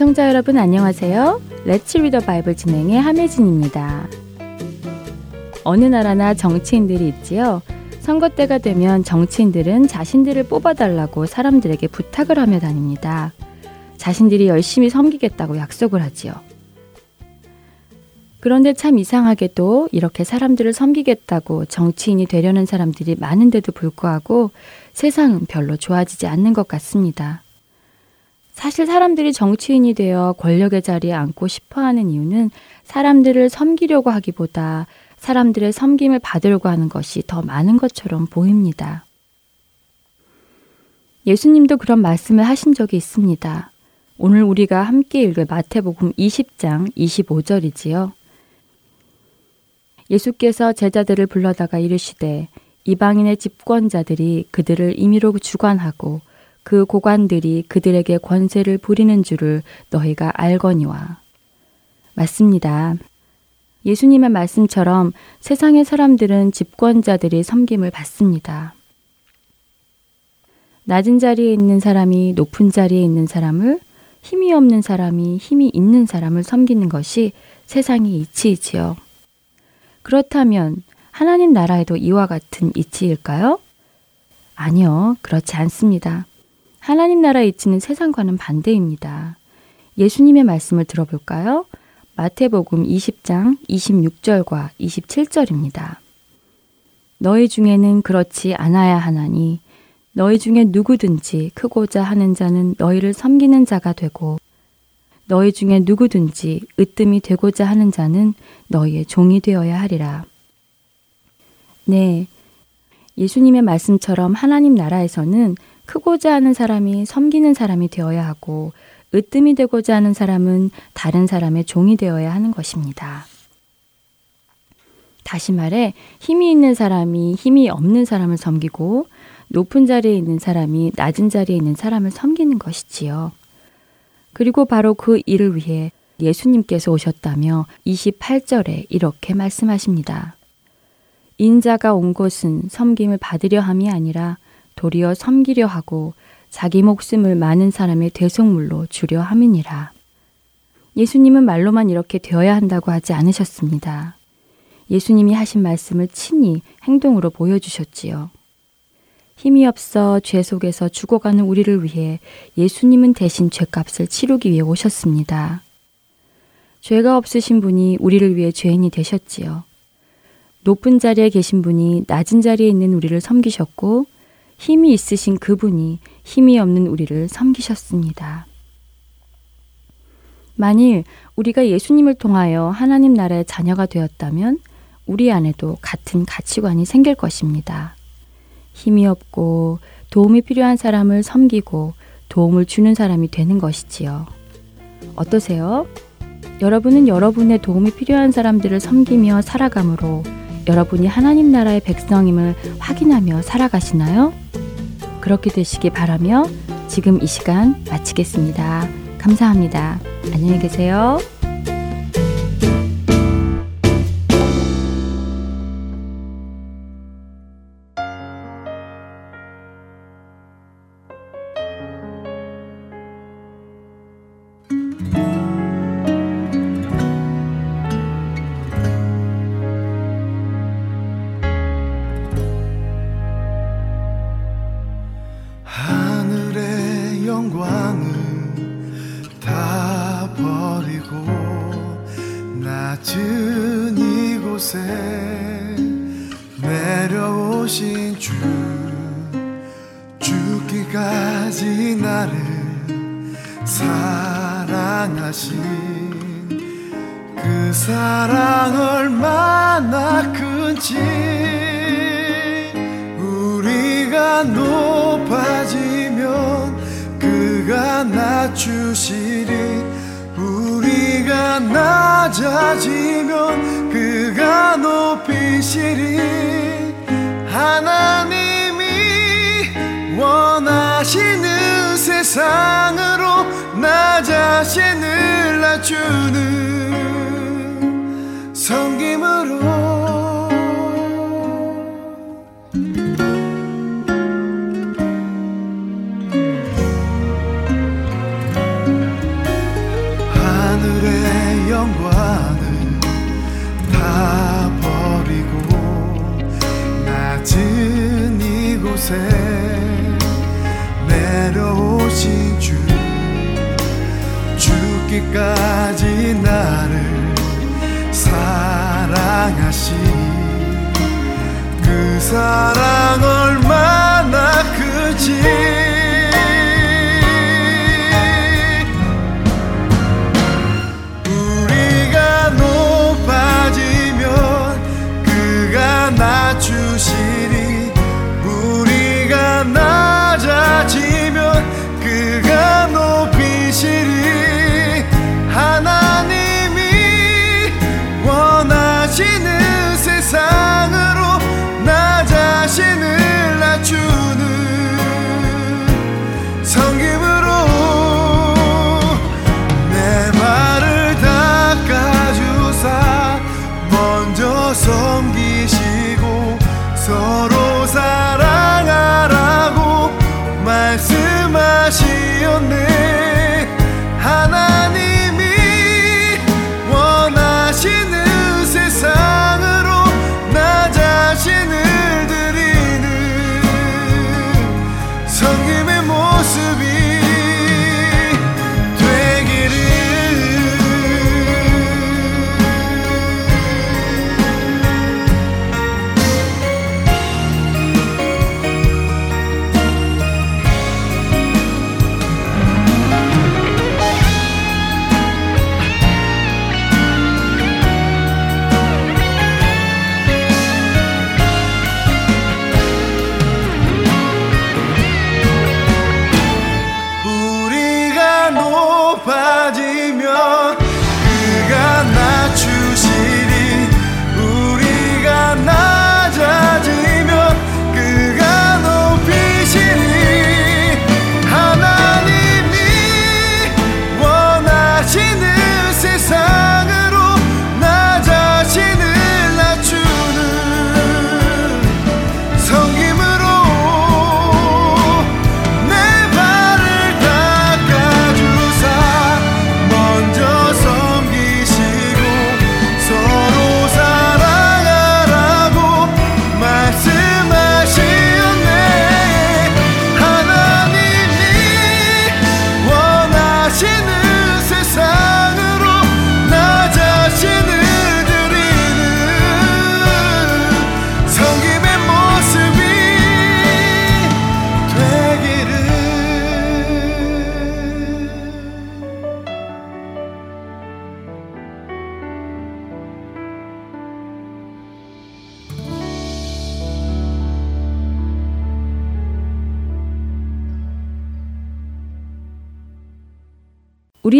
애청자 여러분 안녕하세요. 레츠 리더 바이블 진행의 함혜진입니다. 어느 나라나 정치인들이 있지요. 선거 때가 되면 정치인들은 자신들을 뽑아달라고 사람들에게 부탁을 하며 다닙니다. 자신들이 열심히 섬기겠다고 약속을 하지요. 그런데 참 이상하게도 이렇게 사람들을 섬기겠다고 정치인이 되려는 사람들이 많은데도 불구하고 세상은 별로 좋아지지 않는 것 같습니다. 사실 사람들이 정치인이 되어 권력의 자리에 앉고 싶어 하는 이유는 사람들을 섬기려고 하기보다 사람들의 섬김을 받으려고 하는 것이 더 많은 것처럼 보입니다. 예수님도 그런 말씀을 하신 적이 있습니다. 오늘 우리가 함께 읽을 마태복음 20장 25절이지요. 예수께서 제자들을 불러다가 이르시되 이방인의 집권자들이 그들을 임의로 주관하고 그 고관들이 그들에게 권세를 부리는 줄을 너희가 알거니와. 맞습니다. 예수님의 말씀처럼 세상의 사람들은 집권자들이 섬김을 받습니다. 낮은 자리에 있는 사람이 높은 자리에 있는 사람을 힘이 없는 사람이 힘이 있는 사람을 섬기는 것이 세상의 이치이지요. 그렇다면 하나님 나라에도 이와 같은 이치일까요? 아니요, 그렇지 않습니다. 하나님 나라의 이치는 세상과는 반대입니다. 예수님의 말씀을 들어볼까요? 마태복음 20장 26절과 27절입니다. 너희 중에는 그렇지 않아야 하나니 너희 중에 누구든지 크고자 하는 자는 너희를 섬기는 자가 되고 너희 중에 누구든지 으뜸이 되고자 하는 자는 너희의 종이 되어야 하리라. 네. 예수님의 말씀처럼 하나님 나라에서는 크고자 하는 사람이 섬기는 사람이 되어야 하고 으뜸이 되고자 하는 사람은 다른 사람의 종이 되어야 하는 것입니다. 다시 말해 힘이 있는 사람이 힘이 없는 사람을 섬기고 높은 자리에 있는 사람이 낮은 자리에 있는 사람을 섬기는 것이지요. 그리고 바로 그 일을 위해 예수님께서 오셨다며 28절에 이렇게 말씀하십니다. 인자가 온 곳은 섬김을 받으려 함이 아니라 도리어 섬기려 하고 자기 목숨을 많은 사람의 대속물로 주려 함이니라. 예수님은 말로만 이렇게 되어야 한다고 하지 않으셨습니다. 예수님이 하신 말씀을 친히 행동으로 보여주셨지요. 힘이 없어 죄 속에서 죽어가는 우리를 위해 예수님은 대신 죄값을 치르기 위해 오셨습니다. 죄가 없으신 분이 우리를 위해 죄인이 되셨지요. 높은 자리에 계신 분이 낮은 자리에 있는 우리를 섬기셨고 힘이 있으신 그분이 힘이 없는 우리를 섬기셨습니다. 만일 우리가 예수님을 통하여 하나님 나라의 자녀가 되었다면 우리 안에도 같은 가치관이 생길 것입니다. 힘이 없고 도움이 필요한 사람을 섬기고 도움을 주는 사람이 되는 것이지요. 어떠세요? 여러분은 여러분의 도움이 필요한 사람들을 섬기며 살아감으로 여러분이 하나님 나라의 백성임을 확인하며 살아가시나요? 그렇게 되시기 바라며 지금 이 시간 마치겠습니다. 감사합니다. 안녕히 계세요. 사랑하신 그 사랑 얼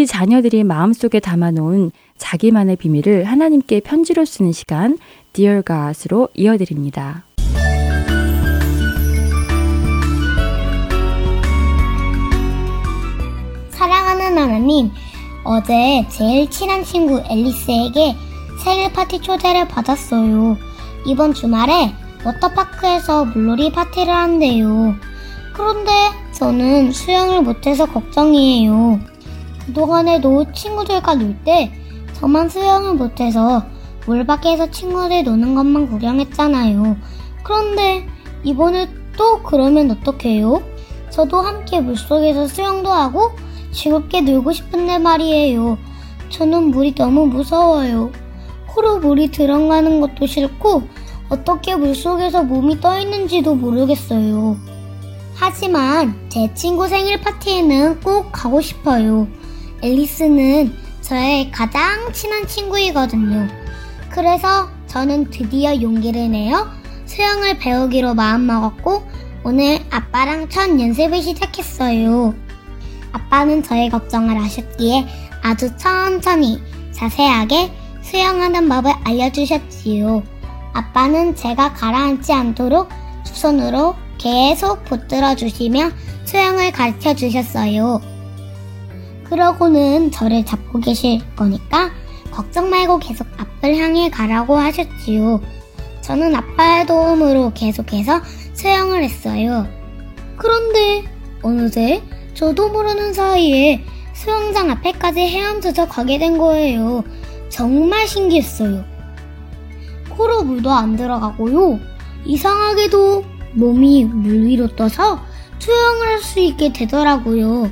우리 자녀들이 마음속에 담아놓은 자기만의 비밀을 하나님께 편지로 쓰는 시간 Dear God으로 이어드립니다. 사랑하는 하나님, 어제 제일 친한 친구 앨리스에게 생일 파티 초대를 받았어요. 이번 주말에 워터파크에서 물놀이 파티를 한대요. 그런데 저는 수영을 못해서 걱정이에요. 그동안에도 친구들과 놀 때 저만 수영을 못해서 물 밖에서 친구들 노는 것만 구경했잖아요. 그런데 이번에 또 그러면 어떡해요? 저도 함께 물속에서 수영도 하고 즐겁게 놀고 싶은데 말이에요. 저는 물이 너무 무서워요. 코로 물이 들어가는 것도 싫고 어떻게 물속에서 몸이 떠 있는지도 모르겠어요. 하지만 제 친구 생일 파티에는 꼭 가고 싶어요. 앨리스는 저의 가장 친한 친구이거든요. 그래서 저는 드디어 용기를 내어 수영을 배우기로 마음먹었고 오늘 아빠랑 첫 연습을 시작했어요. 아빠는 저의 걱정을 아셨기에 아주 천천히 자세하게 수영하는 법을 알려주셨지요. 아빠는 제가 가라앉지 않도록 두 손으로 계속 붙들어 주시며 수영을 가르쳐 주셨어요. 그러고는 저를 잡고 계실 거니까 걱정 말고 계속 앞을 향해 가라고 하셨지요. 저는 아빠의 도움으로 계속해서 수영을 했어요. 그런데 어느새 저도 모르는 사이에 수영장 앞에까지 헤엄쳐서 가게 된 거예요. 정말 신기했어요. 코로 물도 안 들어가고요. 이상하게도 몸이 물 위로 떠서 수영을 할 수 있게 되더라고요.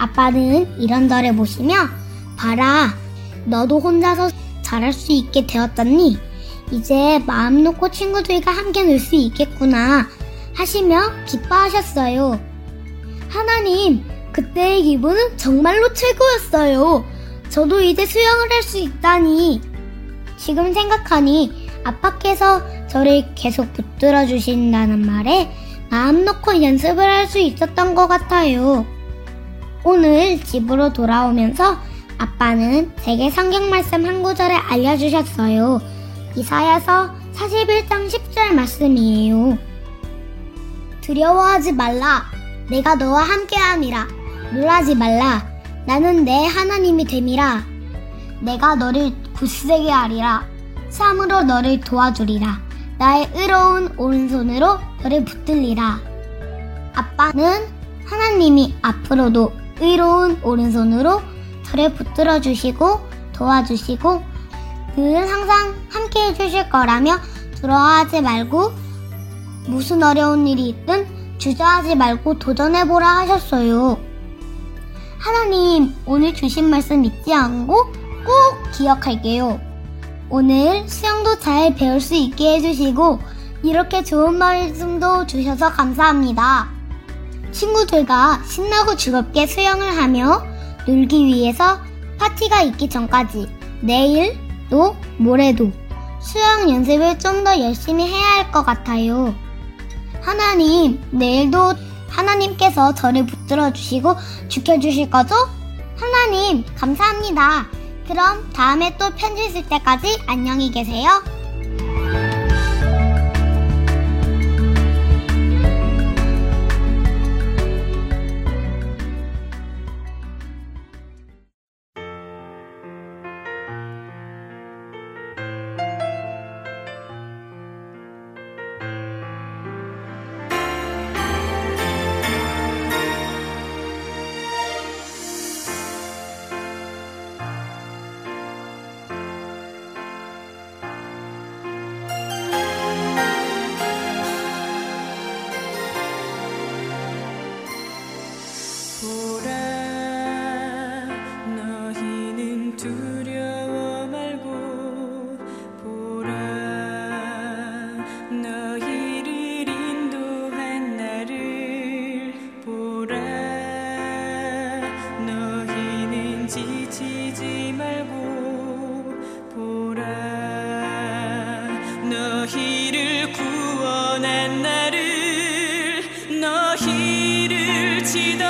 아빠는 이런저를 보시며 봐라 너도 혼자서 잘할 수 있게 되었잖니 이제 마음 놓고 친구들과 함께 놀 수 있겠구나 하시며 기뻐하셨어요. 하나님 그때의 기분은 정말로 최고였어요. 저도 이제 수영을 할 수 있다니 지금 생각하니 아빠께서 저를 계속 붙들어 주신다는 말에 마음 놓고 연습을 할 수 있었던 것 같아요. 오늘 집으로 돌아오면서 아빠는 제게 성경 말씀 한 구절을 알려주셨어요. 이사야서 41장 10절 말씀이에요. 두려워하지 말라. 내가 너와 함께함이라. 놀라지 말라. 나는 내 하나님이 됨이라. 내가 너를 굳세게 하리라. 참으로 너를 도와주리라. 나의 의로운 오른손으로 너를 붙들리라. 아빠는 하나님이 앞으로도 의로운 오른손으로 저를 붙들어 주시고 도와주시고 늘 항상 함께 해주실 거라며 두려워하지 말고 무슨 어려운 일이 있든 주저하지 말고 도전해보라 하셨어요. 하나님, 오늘 주신 말씀 잊지 않고 꼭 기억할게요. 오늘 수영도 잘 배울 수 있게 해주시고 이렇게 좋은 말씀도 주셔서 감사합니다. 친구들과 신나고 즐겁게 수영을 하며 놀기 위해서 파티가 있기 전까지 내일 또 모레도 수영 연습을 좀 더 열심히 해야 할 것 같아요. 하나님, 내일도 하나님께서 저를 붙들어 주시고 지켜주실 거죠? 하나님, 감사합니다. 그럼 다음에 또 편지 쓸 때까지 안녕히 계세요. 너희를 위해서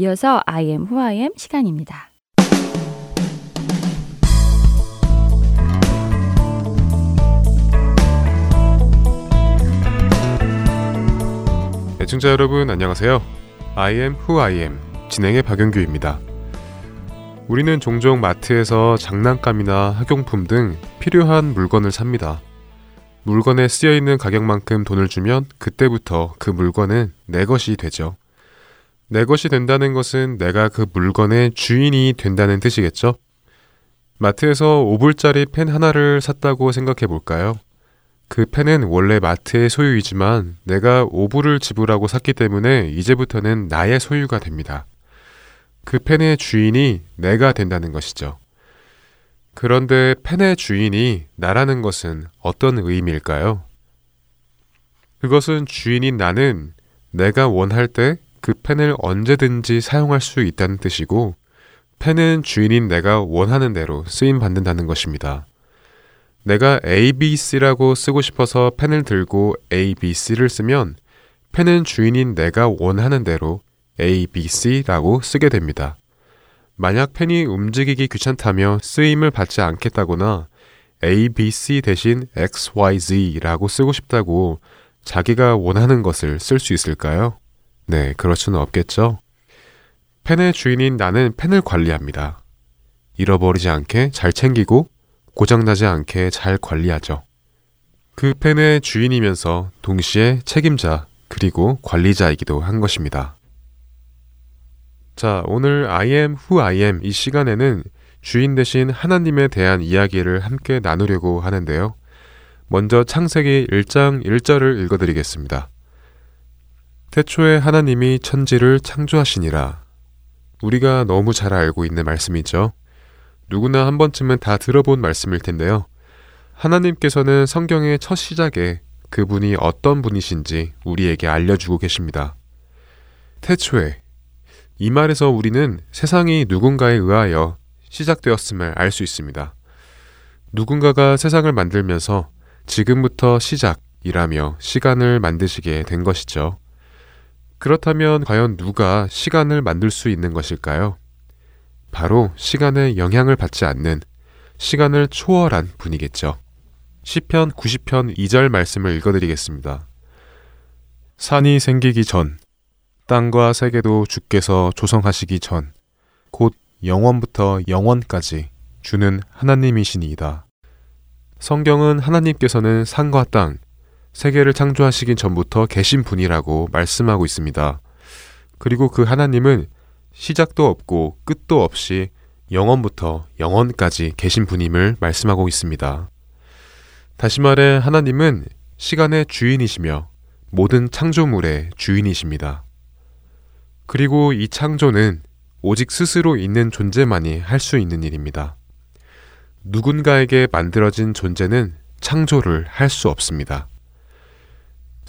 이어서 I am who I am 시간입니다. 애청자 여러분 안녕하세요. I am who I am 진행의 박영규입니다. 우리는 종종 마트에서 장난감이나 학용품 등 필요한 물건을 삽니다. 물건에 쓰여 있는 가격만큼 돈을 주면 그때부터 그 물건은 내 것이 되죠. 내 것이 된다는 것은 내가 그 물건의 주인이 된다는 뜻이겠죠? 마트에서 5불짜리 펜 하나를 샀다고 생각해 볼까요? 그 펜은 원래 마트의 소유이지만 내가 5불을 지불하고 샀기 때문에 이제부터는 나의 소유가 됩니다. 그 펜의 주인이 내가 된다는 것이죠. 그런데 펜의 주인이 나라는 것은 어떤 의미일까요? 그것은 주인인 나는 내가 원할 때 그 펜을 언제든지 사용할 수 있다는 뜻이고 펜은 주인인 내가 원하는 대로 쓰임 받는다는 것입니다. 내가 ABC라고 쓰고 싶어서 펜을 들고 ABC를 쓰면 펜은 주인인 내가 원하는 대로 ABC라고 쓰게 됩니다. 만약 펜이 움직이기 귀찮다며 쓰임을 받지 않겠다거나 ABC 대신 XYZ라고 쓰고 싶다고 자기가 원하는 것을 쓸 수 있을까요? 네, 그럴 수는 없겠죠. 펜의 주인인 나는 펜을 관리합니다. 잃어버리지 않게 잘 챙기고 고장나지 않게 잘 관리하죠. 그 펜의 주인이면서 동시에 책임자 그리고 관리자이기도 한 것입니다. 자, 오늘 I am who I am 이 시간에는 주인 대신 하나님에 대한 이야기를 함께 나누려고 하는데요. 먼저 창세기 1장 1절을 읽어드리겠습니다. 태초에 하나님이 천지를 창조하시니라. 우리가 너무 잘 알고 있는 말씀이죠. 누구나 한 번쯤은 다 들어본 말씀일 텐데요. 하나님께서는 성경의 첫 시작에 그분이 어떤 분이신지 우리에게 알려주고 계십니다. 태초에 이 말에서 우리는 세상이 누군가에 의하여 시작되었음을 알 수 있습니다. 누군가가 세상을 만들면서 지금부터 시작이라며 시간을 만드시게 된 것이죠. 그렇다면 과연 누가 시간을 만들 수 있는 것일까요? 바로 시간에 영향을 받지 않는 시간을 초월한 분이겠죠. 시편 90편 2절 말씀을 읽어드리겠습니다. 산이 생기기 전, 땅과 세계도 주께서 조성하시기 전, 곧 영원부터 영원까지 주는 하나님이시니이다. 성경은 하나님께서는 산과 땅, 세계를 창조하시기 전부터 계신 분이라고 말씀하고 있습니다. 그리고 그 하나님은 시작도 없고 끝도 없이 영원부터 영원까지 계신 분임을 말씀하고 있습니다. 다시 말해 하나님은 시간의 주인이시며 모든 창조물의 주인이십니다. 그리고 이 창조는 오직 스스로 있는 존재만이 할 수 있는 일입니다. 누군가에게 만들어진 존재는 창조를 할 수 없습니다.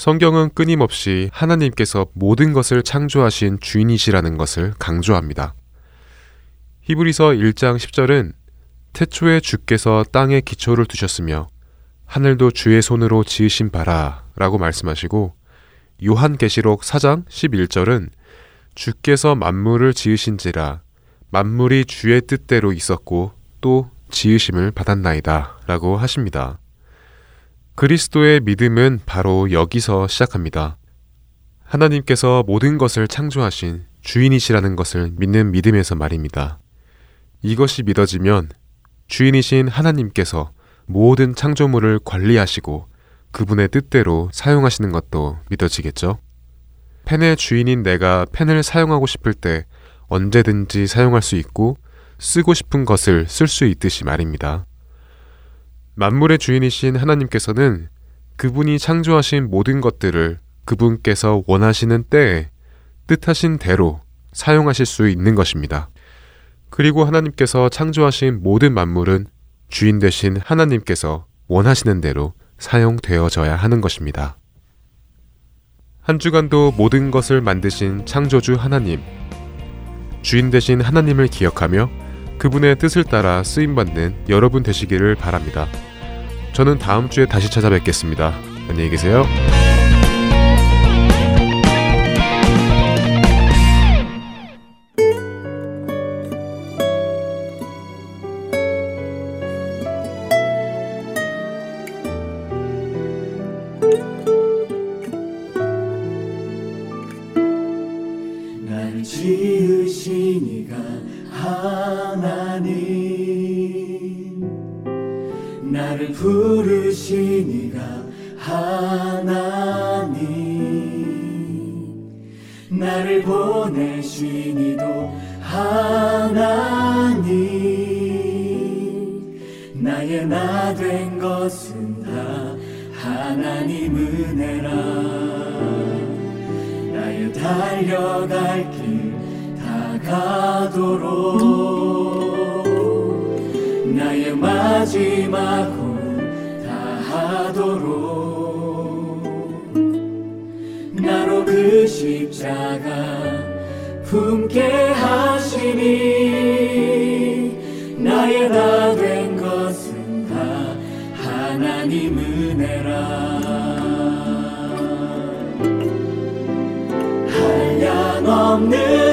성경은 끊임없이 하나님께서 모든 것을 창조하신 주인이시라는 것을 강조합니다. 히브리서 1장 10절은 태초에 주께서 땅에 기초를 두셨으며 하늘도 주의 손으로 지으신 바라 라고 말씀하시고 요한계시록 4장 11절은 주께서 만물을 지으신지라 만물이 주의 뜻대로 있었고 또 지으심을 받았나이다 라고 하십니다. 그리스도의 믿음은 바로 여기서 시작합니다. 하나님께서 모든 것을 창조하신 주인이시라는 것을 믿는 믿음에서 말입니다. 이것이 믿어지면 주인이신 하나님께서 모든 창조물을 관리하시고 그분의 뜻대로 사용하시는 것도 믿어지겠죠? 펜의 주인인 내가 펜을 사용하고 싶을 때 언제든지 사용할 수 있고 쓰고 싶은 것을 쓸 수 있듯이 말입니다. 만물의 주인이신 하나님께서는 그분이 창조하신 모든 것들을 그분께서 원하시는 때에 뜻하신 대로 사용하실 수 있는 것입니다. 그리고 하나님께서 창조하신 모든 만물은 주인 되신 하나님께서 원하시는 대로 사용되어져야 하는 것입니다. 한 주간도 모든 것을 만드신 창조주 하나님, 주인 되신 하나님을 기억하며 그분의 뜻을 따라 쓰임받는 여러분 되시기를 바랍니다. 저는 다음 주에 다시 찾아뵙겠습니다. 안녕히 계세요. 없는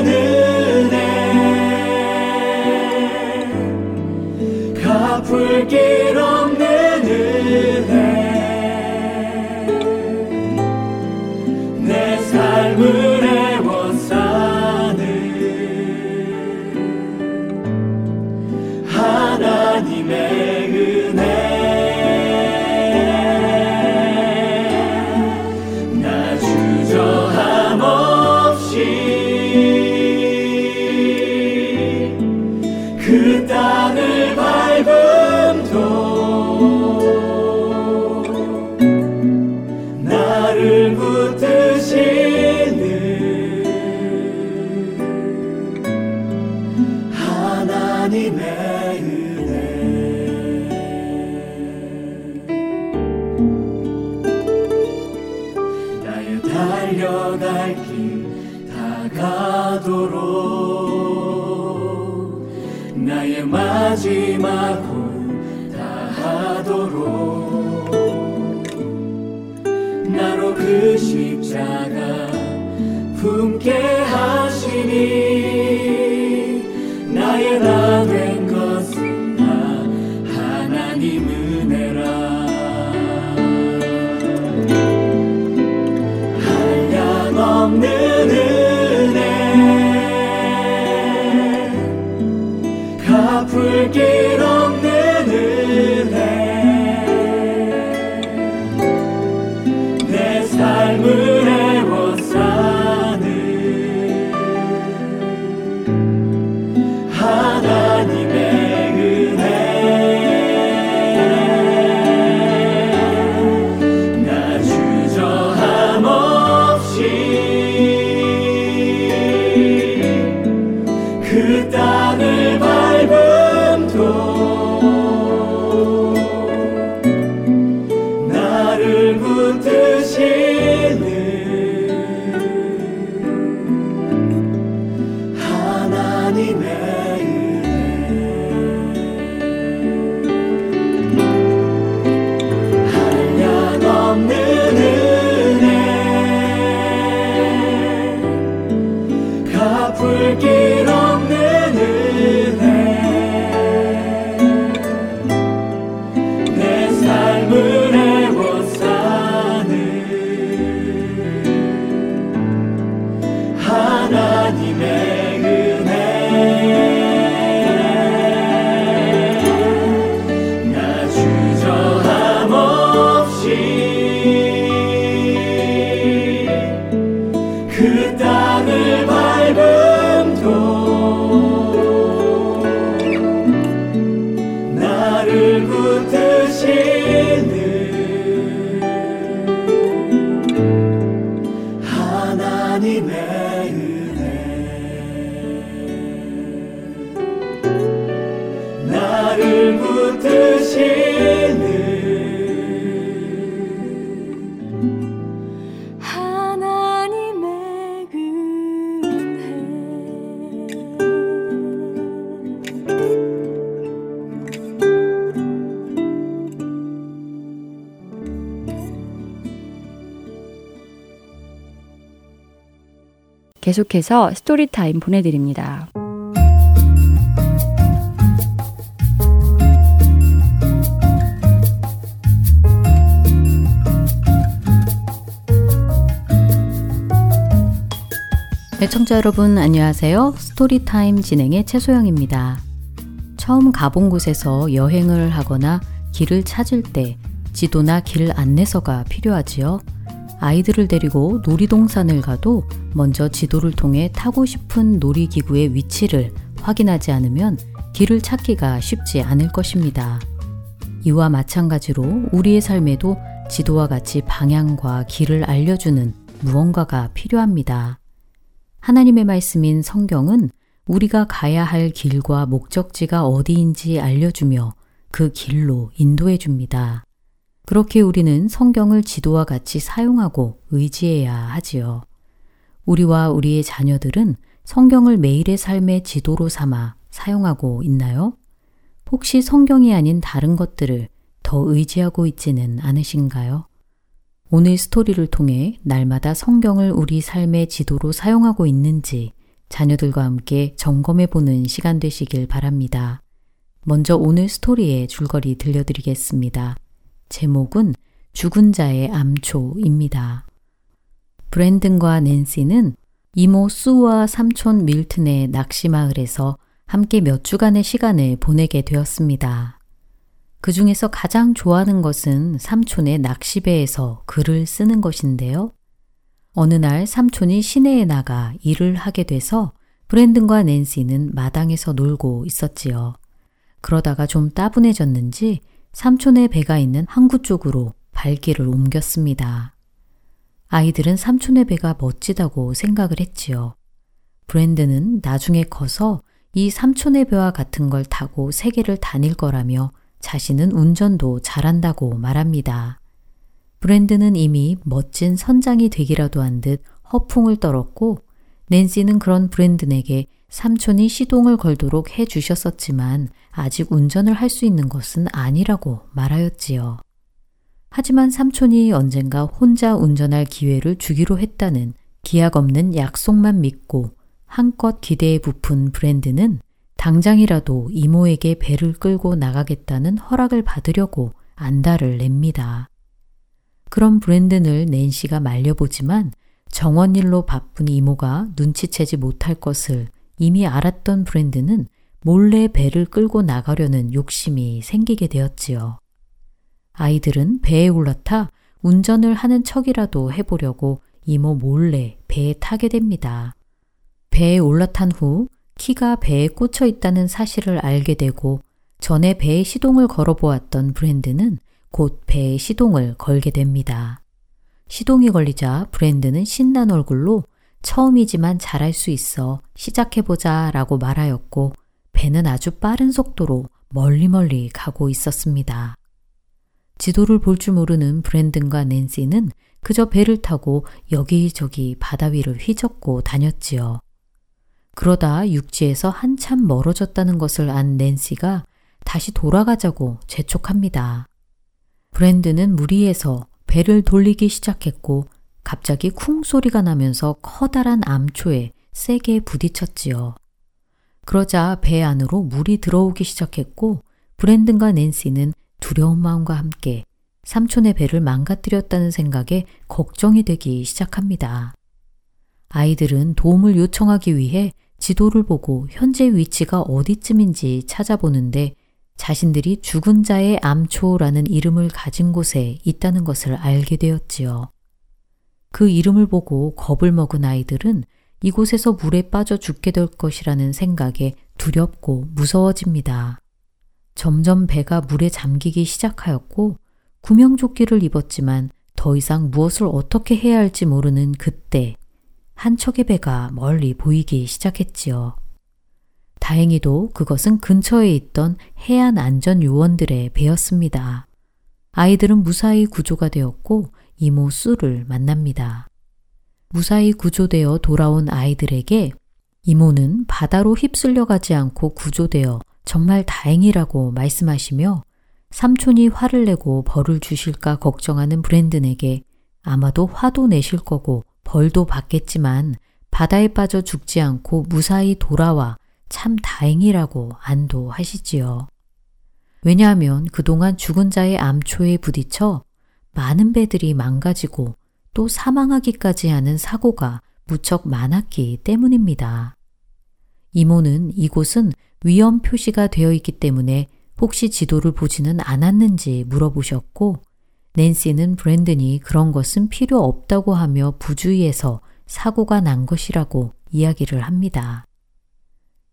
계속해서 Story Time 보내드립니다. 애청자 여러분 안녕하세요. Story Time 진행의 최소영입니다. 처음 가본 곳에서 여행을 하거나 길을 찾을 때 지도나 길 안내서가 필요하지요. 아이들을 데리고 놀이동산을 가도 먼저 지도를 통해 타고 싶은 놀이기구의 위치를 확인하지 않으면 길을 찾기가 쉽지 않을 것입니다. 이와 마찬가지로 우리의 삶에도 지도와 같이 방향과 길을 알려주는 무언가가 필요합니다. 하나님의 말씀인 성경은 우리가 가야 할 길과 목적지가 어디인지 알려주며 그 길로 인도해 줍니다. 그렇게 우리는 성경을 지도와 같이 사용하고 의지해야 하지요. 우리와 우리의 자녀들은 성경을 매일의 삶의 지도로 삼아 사용하고 있나요? 혹시 성경이 아닌 다른 것들을 더 의지하고 있지는 않으신가요? 오늘 스토리를 통해 날마다 성경을 우리 삶의 지도로 사용하고 있는지 자녀들과 함께 점검해 보는 시간 되시길 바랍니다. 먼저 오늘 스토리의 줄거리 들려드리겠습니다. 제목은 죽은 자의 암초입니다. 브랜든과 낸시는 이모 수와 삼촌 밀튼의 낚시마을에서 함께 몇 주간의 시간을 보내게 되었습니다. 그 중에서 가장 좋아하는 것은 삼촌의 낚시배에서 글을 쓰는 것인데요. 어느 날 삼촌이 시내에 나가 일을 하게 돼서 브랜든과 낸시는 마당에서 놀고 있었지요. 그러다가 좀 따분해졌는지 삼촌의 배가 있는 항구 쪽으로 발길을 옮겼습니다. 아이들은 삼촌의 배가 멋지다고 생각을 했지요. 브랜드는 나중에 커서 이 삼촌의 배와 같은 걸 타고 세계를 다닐 거라며 자신은 운전도 잘한다고 말합니다. 브랜드는 이미 멋진 선장이 되기라도 한 듯 허풍을 떨었고 낸시는 그런 브랜든에게 삼촌이 시동을 걸도록 해 주셨었지만 아직 운전을 할 수 있는 것은 아니라고 말하였지요. 하지만 삼촌이 언젠가 혼자 운전할 기회를 주기로 했다는 기약 없는 약속만 믿고 한껏 기대에 부푼 브랜드는 당장이라도 이모에게 배를 끌고 나가겠다는 허락을 받으려고 안달을 냅니다. 그런 브랜든을 낸시가 말려보지만 정원일로 바쁜 이모가 눈치채지 못할 것을 이미 알았던 브랜드는 몰래 배를 끌고 나가려는 욕심이 생기게 되었지요. 아이들은 배에 올라타 운전을 하는 척이라도 해보려고 이모 몰래 배에 타게 됩니다. 배에 올라탄 후 키가 배에 꽂혀 있다는 사실을 알게 되고 전에 배에 시동을 걸어보았던 브랜드는 곧 배에 시동을 걸게 됩니다. 시동이 걸리자 브랜드는 신난 얼굴로 처음이지만 잘할 수 있어 시작해보자 라고 말하였고 배는 아주 빠른 속도로 멀리 멀리 가고 있었습니다. 지도를 볼 줄 모르는 브랜든과 낸시는 그저 배를 타고 여기저기 바다 위를 휘젓고 다녔지요. 그러다 육지에서 한참 멀어졌다는 것을 안 낸시가 다시 돌아가자고 재촉합니다. 브랜드는 무리해서 배를 돌리기 시작했고 갑자기 쿵 소리가 나면서 커다란 암초에 세게 부딪혔지요. 그러자 배 안으로 물이 들어오기 시작했고 브랜든과 낸시는 두려운 마음과 함께 삼촌의 배를 망가뜨렸다는 생각에 걱정이 되기 시작합니다. 아이들은 도움을 요청하기 위해 지도를 보고 현재 위치가 어디쯤인지 찾아보는데 자신들이 죽은 자의 암초라는 이름을 가진 곳에 있다는 것을 알게 되었지요. 그 이름을 보고 겁을 먹은 아이들은 이곳에서 물에 빠져 죽게 될 것이라는 생각에 두렵고 무서워집니다. 점점 배가 물에 잠기기 시작하였고 구명조끼를 입었지만 더 이상 무엇을 어떻게 해야 할지 모르는 그때 한 척의 배가 멀리 보이기 시작했지요. 다행히도 그것은 근처에 있던 해안 안전 요원들의 배였습니다. 아이들은 무사히 구조가 되었고 이모 수를 만납니다. 무사히 구조되어 돌아온 아이들에게 이모는 바다로 휩쓸려 가지 않고 구조되어 정말 다행이라고 말씀하시며 삼촌이 화를 내고 벌을 주실까 걱정하는 브랜든에게 아마도 화도 내실 거고 벌도 받겠지만 바다에 빠져 죽지 않고 무사히 돌아와 참 다행이라고 안도하시지요. 왜냐하면 그동안 죽은 자의 암초에 부딪혀 많은 배들이 망가지고 또 사망하기까지 하는 사고가 무척 많았기 때문입니다. 이모는 이곳은 위험 표시가 되어 있기 때문에 혹시 지도를 보지는 않았는지 물어보셨고 낸시는 브랜든이 그런 것은 필요 없다고 하며 부주의해서 사고가 난 것이라고 이야기를 합니다.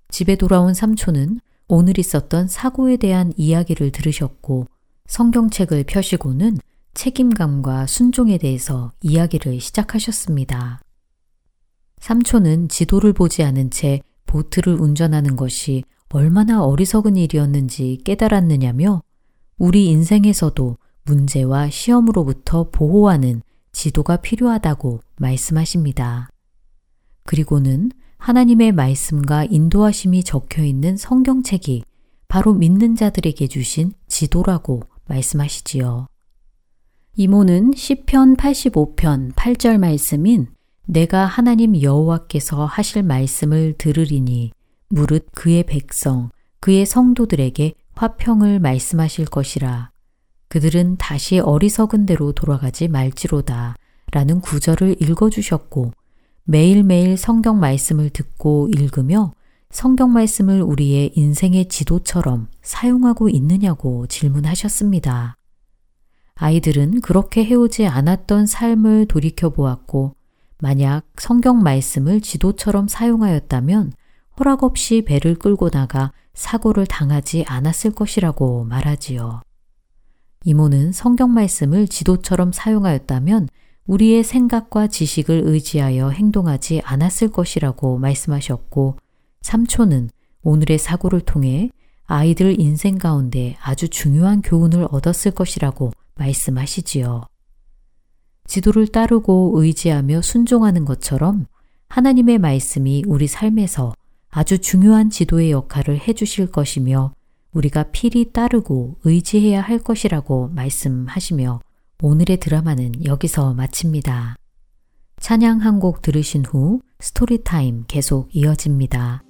집에 돌아온 삼촌은 오늘 있었던 사고에 대한 이야기를 들으셨고 성경책을 펴시고는 책임감과 순종에 대해서 이야기를 시작하셨습니다. 삼촌은 지도를 보지 않은 채 보트를 운전하는 것이 얼마나 어리석은 일이었는지 깨달았느냐며 우리 인생에서도 문제와 시험으로부터 보호하는 지도가 필요하다고 말씀하십니다. 그리고는 하나님의 말씀과 인도하심이 적혀 있는 성경책이 바로 믿는 자들에게 주신 지도라고 말씀하시지요. 이모는 시편 85편 8절 말씀인 내가 하나님 여호와께서 하실 말씀을 들으리니 무릇 그의 백성 그의 성도들에게 화평을 말씀하실 것이라 그들은 다시 어리석은 대로 돌아가지 말지로다 라는 구절을 읽어 주셨고 매일매일 성경 말씀을 듣고 읽으며 성경 말씀을 우리의 인생의 지도처럼 사용하고 있느냐고 질문하셨습니다. 아이들은 그렇게 해오지 않았던 삶을 돌이켜 보았고, 만약 성경 말씀을 지도처럼 사용하였다면 허락 없이 배를 끌고 나가 사고를 당하지 않았을 것이라고 말하지요. 이모는 성경 말씀을 지도처럼 사용하였다면 우리의 생각과 지식을 의지하여 행동하지 않았을 것이라고 말씀하셨고, 삼촌은 오늘의 사고를 통해 아이들 인생 가운데 아주 중요한 교훈을 얻었을 것이라고 말씀하시지요. 지도를 따르고 의지하며 순종하는 것처럼 하나님의 말씀이 우리 삶에서 아주 중요한 지도의 역할을 해주실 것이며 우리가 필히 따르고 의지해야 할 것이라고 말씀하시며 오늘의 드라마는 여기서 마칩니다. 찬양 한 곡 들으신 후 Story Time 계속 이어집니다.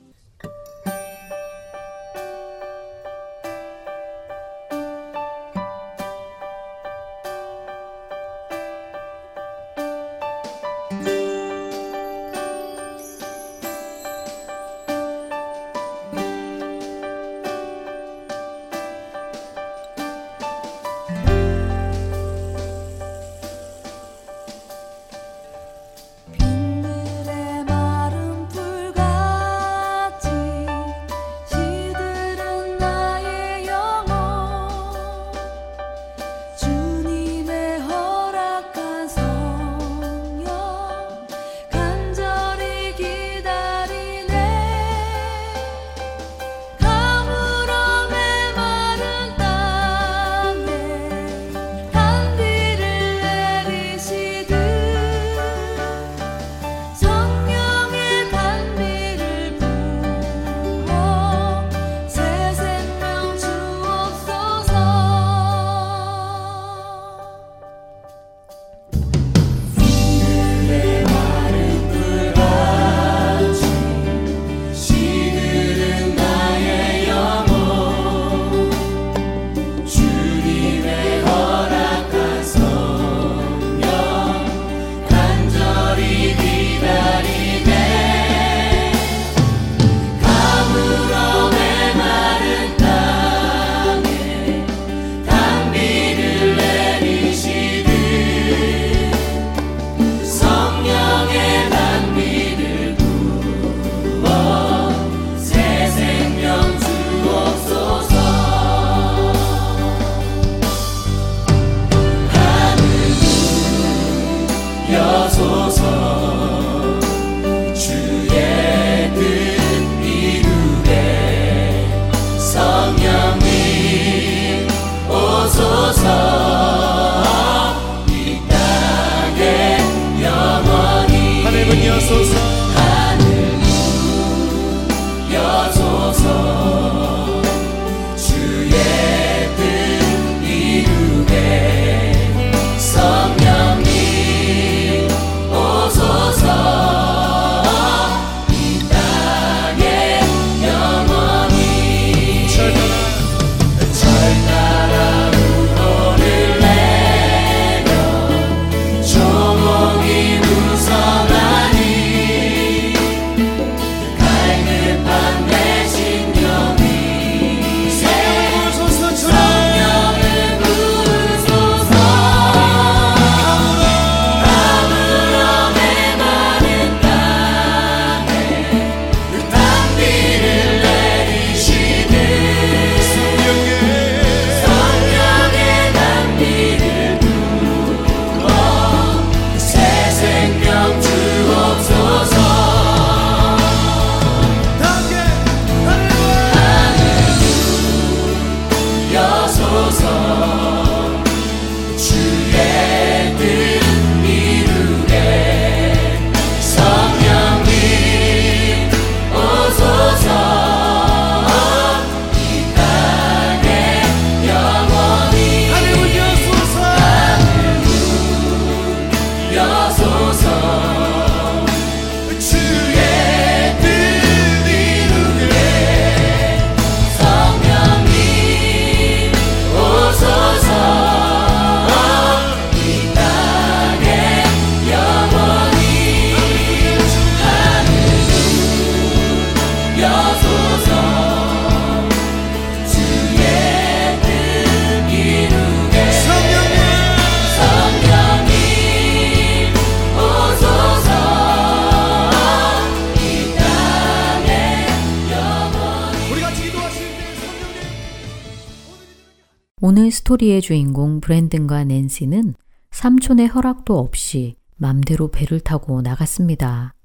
오늘 스토리의 주인공 브랜든과 낸시는 삼촌의 허락도 없이 맘대로 배를 타고 나갔습니다.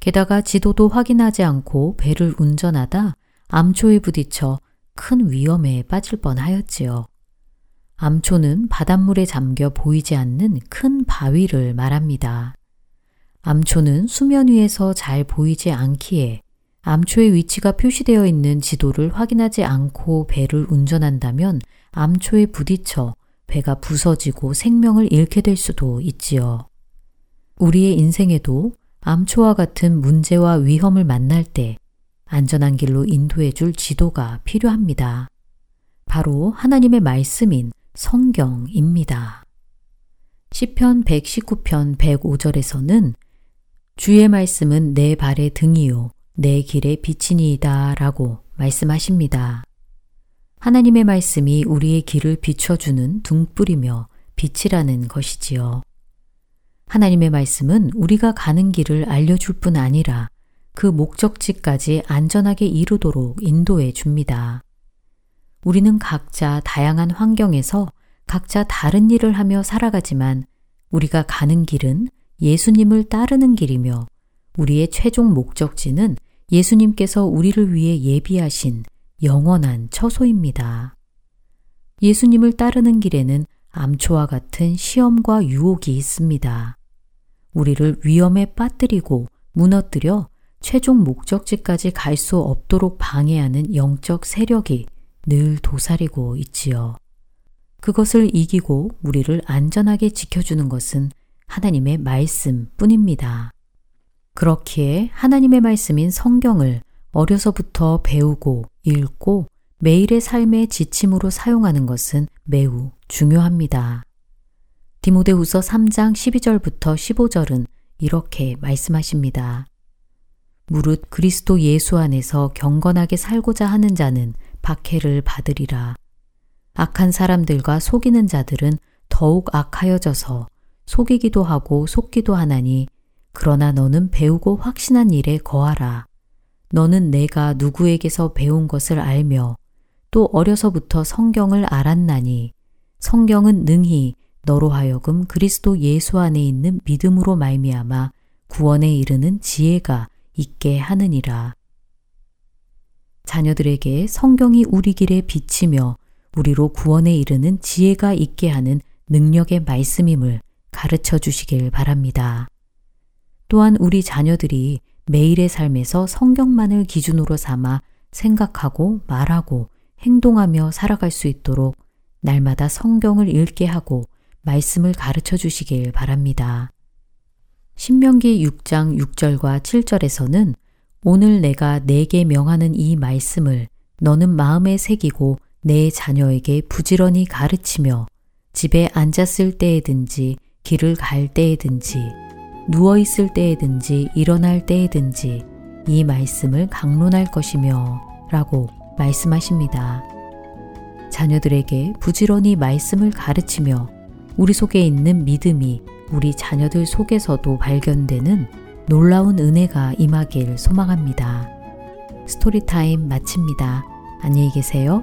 게다가 지도도 확인하지 않고 배를 운전하다 암초에 부딪혀 큰 위험에 빠질 뻔하였지요. 암초는 바닷물에 잠겨 보이지 않는 큰 바위를 말합니다. 암초는 수면 위에서 잘 보이지 않기에 암초의 위치가 표시되어 있는 지도를 확인하지 않고 배를 운전한다면 암초에 부딪혀 배가 부서지고 생명을 잃게 될 수도 있지요. 우리의 인생에도 암초와 같은 문제와 위험을 만날 때 안전한 길로 인도해 줄 지도가 필요합니다. 바로 하나님의 말씀인 성경입니다. 시편 119편 105절에서는 주의 말씀은 내 발의 등이요 내 길의 빛이니이다 라고 말씀하십니다. 하나님의 말씀이 우리의 길을 비춰주는 등불이며 빛이라는 것이지요. 하나님의 말씀은 우리가 가는 길을 알려줄 뿐 아니라 그 목적지까지 안전하게 이루도록 인도해 줍니다. 우리는 각자 다양한 환경에서 각자 다른 일을 하며 살아가지만 우리가 가는 길은 예수님을 따르는 길이며 우리의 최종 목적지는 예수님께서 우리를 위해 예비하신 영원한 처소입니다. 예수님을 따르는 길에는 암초와 같은 시험과 유혹이 있습니다. 우리를 위험에 빠뜨리고 무너뜨려 최종 목적지까지 갈 수 없도록 방해하는 영적 세력이 늘 도사리고 있지요. 그것을 이기고 우리를 안전하게 지켜주는 것은 하나님의 말씀 뿐입니다. 그렇기에 하나님의 말씀인 성경을 어려서부터 배우고 읽고 매일의 삶의 지침으로 사용하는 것은 매우 중요합니다. 디모데후서 3장 12절부터 15절은 이렇게 말씀하십니다. 무릇 그리스도 예수 안에서 경건하게 살고자 하는 자는 박해를 받으리라. 악한 사람들과 속이는 자들은 더욱 악하여져서 속이기도 하고 속기도 하나니 그러나 너는 배우고 확신한 일에 거하라. 너는 내가 누구에게서 배운 것을 알며 또 어려서부터 성경을 알았나니 성경은 능히 너로 하여금 그리스도 예수 안에 있는 믿음으로 말미암아 구원에 이르는 지혜가 있게 하느니라. 자녀들에게 성경이 우리 길에 비치며 우리로 구원에 이르는 지혜가 있게 하는 능력의 말씀임을 가르쳐 주시길 바랍니다. 또한 우리 자녀들이 매일의 삶에서 성경만을 기준으로 삼아 생각하고 말하고 행동하며 살아갈 수 있도록 날마다 성경을 읽게 하고 말씀을 가르쳐 주시길 바랍니다. 신명기 6장 6절과 7절에서는 오늘 내가 내게 명하는 이 말씀을 너는 마음에 새기고 내 자녀에게 부지런히 가르치며 집에 앉았을 때에든지 길을 갈 때에든지 누워 있을 때에든지 일어날 때에든지 이 말씀을 강론할 것이며 라고 말씀하십니다. 자녀들에게 부지런히 말씀을 가르치며 우리 속에 있는 믿음이 우리 자녀들 속에서도 발견되는 놀라운 은혜가 임하길 소망합니다. 스토리타임 마칩니다. 안녕히 계세요.